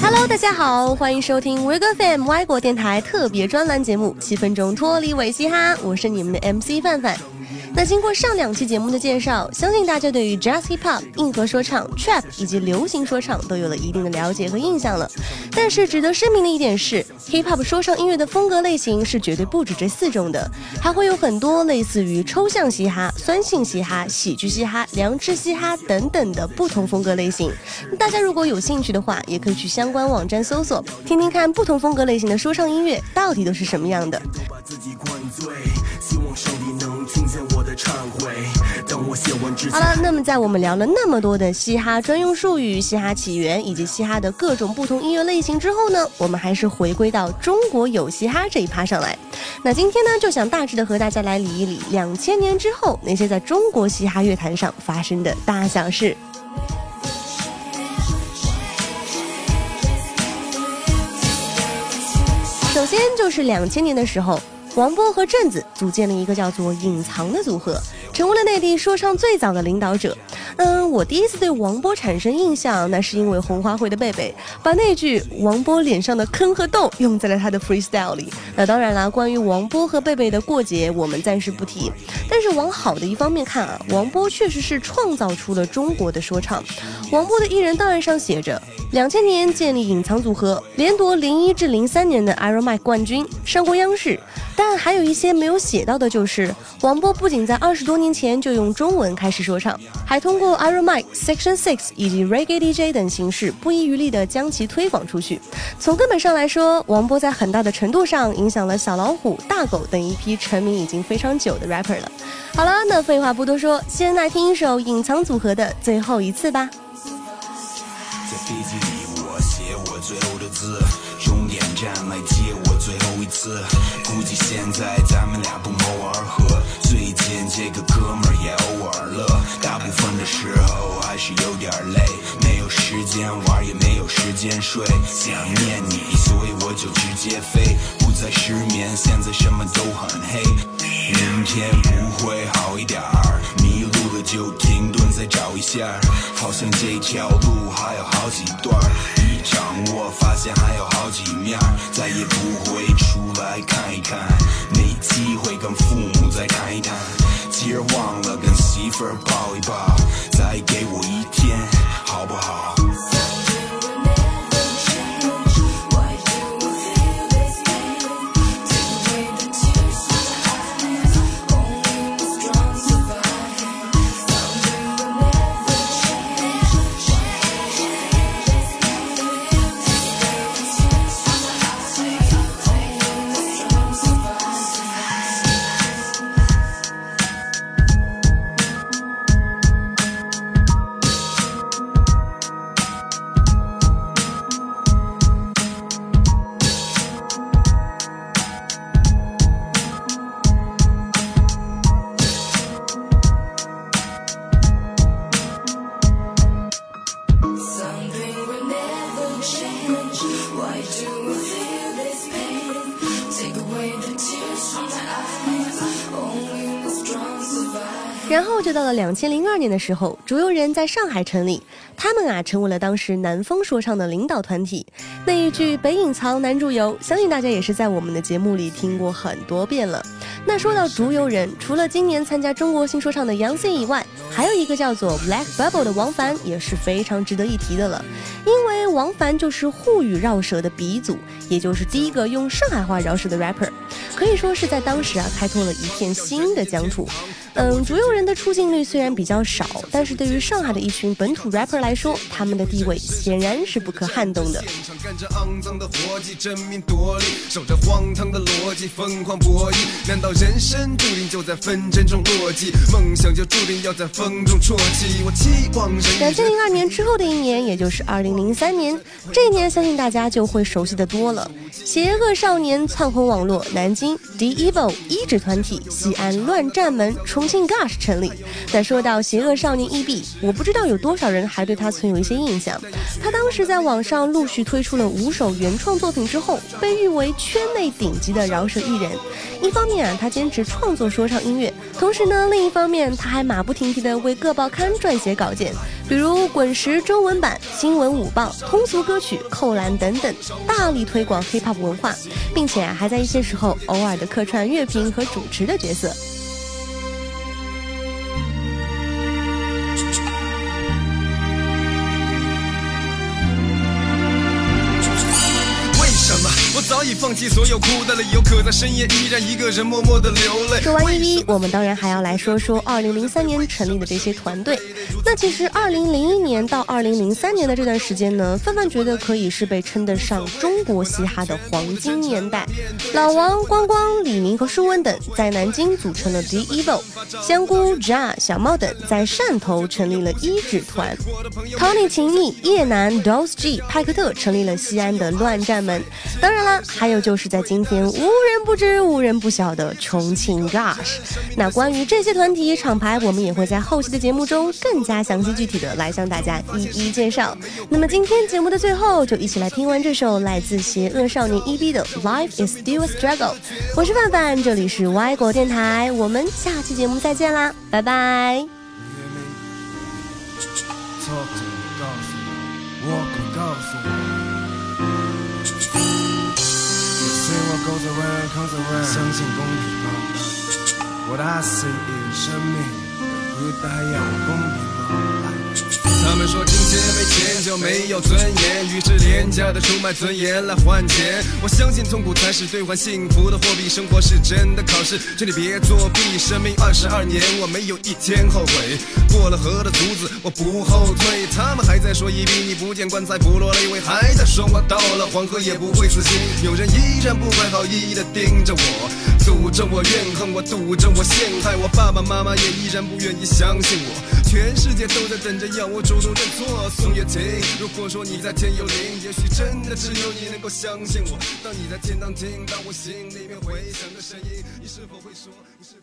Hello，大家好，欢迎收听 w 歌 FM 外国电台特别专栏节目《七分钟脱离伪嘻哈》，我是你们的 MC 范范。那经过上两期节目的介绍，相信大家对于 Jazz Hip Hop、硬核说唱、Trap 以及流行说唱都有了一定的了解和印象了。但是值得声明的一点是，Hip Hop 说唱音乐的风格类型是绝对不止这四种的，还会有很多类似于抽象嘻哈、酸性嘻哈、喜剧嘻哈、良知嘻哈等等的不同风格类型。大家如果有兴趣的话，也可以去相关网站搜索，听听看不同风格类型的说唱音乐到底都是什么样的。把自己灌醉，希望上帝能听见我好了，那么在我们聊了那么多的嘻哈专用术语、嘻哈起源以及嘻哈的各种不同音乐类型之后呢，我们还是回归到中国有嘻哈这一趴上来。那今天呢，就想大致的和大家来理一理两千年之后那些在中国嘻哈乐坛上发生的大小事。首先就是两千年的时候。王波和镇子组建了一个叫做“隐藏”的组合，成为了内地说唱最早的领导者。嗯，我第一次对王波产生印象，那是因为红花会的贝贝把那句“王波脸上的坑和痘”用在了他的 freestyle 里。那当然啦，关于王波和贝贝的过节，我们暂时不提。但是往好的一方面看啊，王波确实是创造出了中国的说唱。王波的艺人档案上写着，两千年建立隐藏组合，连夺零一至零三年的 Iron Mike 冠军，上过央视。但还有一些没有写到的，就是王波不仅在二十多年前就用中文开始说唱，还通过 Iron Mike、Section Six 以及 Reggae DJ 等形式，不遗余力地将其推广出去。从根本上来说，王波在很大的程度上影响了小老虎、大狗等一批成名已经非常久的 rapper 了。好了，那废话不多说，先来听一首隐藏组合的《最后一次》吧。飞机里，我写我最后的字。终点站，来接我最后一次。估计现在咱们俩不谋而合，最近这个哥们儿也偶尔乐，大部分的时候还是有点累，没有时间玩也没有时间睡，想念你，所以我就直接飞，不再失眠，现在什么都很黑，明天不会好一点儿，迷路了就停顿再找一下，好像这条路还有好几段。一掌握，发现还有好几面，再也不会出来看一看，没机会跟父母再谈一谈，今儿忘了跟媳妇儿抱一抱，再给我一天，好不好？然后就到了两千零二年的时候，竹游人在上海成立，他们啊成为了当时南方说唱的领导团体。那一句“北隐藏，南竹游”，相信大家也是在我们的节目里听过很多遍了。那说到竹游人，除了今年参加中国新说唱的杨 C 以外，还有一个叫做 Black Bubble 的王凡也是非常值得一提的了。因为王凡就是沪语绕舌的鼻祖，也就是第一个用上海话饶舌的 rapper，可以说是在当时啊开拓了一片新的疆土。嗯，竹游人的出镜率虽然比较少，但是对于上海的一群本土 rapper 来说，他们的地位显然是不可撼动的。梦想就注定要在风中啜泣？我两千零二年之后的一年，也就是二零零三年，年这一年相信大家就会熟悉的多了。邪恶少年窜红网络，南京 D Evil 一指团体，西安乱战门。重庆 Gush 成立。但说到邪恶少年 EB，我不知道有多少人还对他存有一些印象。他当时在网上陆续推出了五首原创作品之后，被誉为圈内顶级的饶舌艺人。一方面啊，他坚持创作说唱音乐，同时呢，另一方面他还马不停蹄地为各报刊撰写稿件，比如《滚石》中文版、《新闻午报》、通俗歌曲、扣篮等等，大力推广 hiphop 文化，并且还在一些时候偶尔的客串乐评和主持的角色。我早已放弃所有哭的理由，可在深夜依然一个人默默的流泪。说完一一，我们当然还要来说说二零零三年成立的这些团队。那其实二零零一年到二零零三年的这段时间呢，范范觉得可以是被称得上中国嘻哈的黄金年代。老王、光光、李明和舒文等在南京组成了 The Evil，香菇、Ja、小茂等在汕头成立了一指团，Tony、秦毅、叶楠、Dos G、派克特成立了西安的乱战门。当然。还有就是在今天无人不知、无人不晓的重庆 Gush。那关于这些团体厂牌，我们也会在后期的节目中更加详细具体的来向大家一一介绍。那么今天节目的最后，就一起来听完这首来自邪恶少年 EB 的 Life Is Still a Struggle。我是范范，这里是歪国电台，我们下期节目再见啦，拜拜。相信公平吗？What I see is 生命不带要公平吗？他们说金钱没钱就没有尊严，于是廉价的出卖尊严来换钱。我相信痛苦才是兑换幸福的货币，生活是真的考试，请你别作弊。生命二十二年，我没有一天后悔。过了河的卒子，我不后退。他们还在说一笔你不见棺材不落泪，我还在说我到了黄河也不会死心。有人依然不怀好意的盯着我，堵着我怨恨我，堵着我陷害我。爸爸妈妈也依然不愿意相信我。全世界都在等着要我主动认错。宋岳庭，如果说你在天有灵，也许真的只有你能够相信我。当你在天堂听到我心里面回响的声音，你是否会说？你是？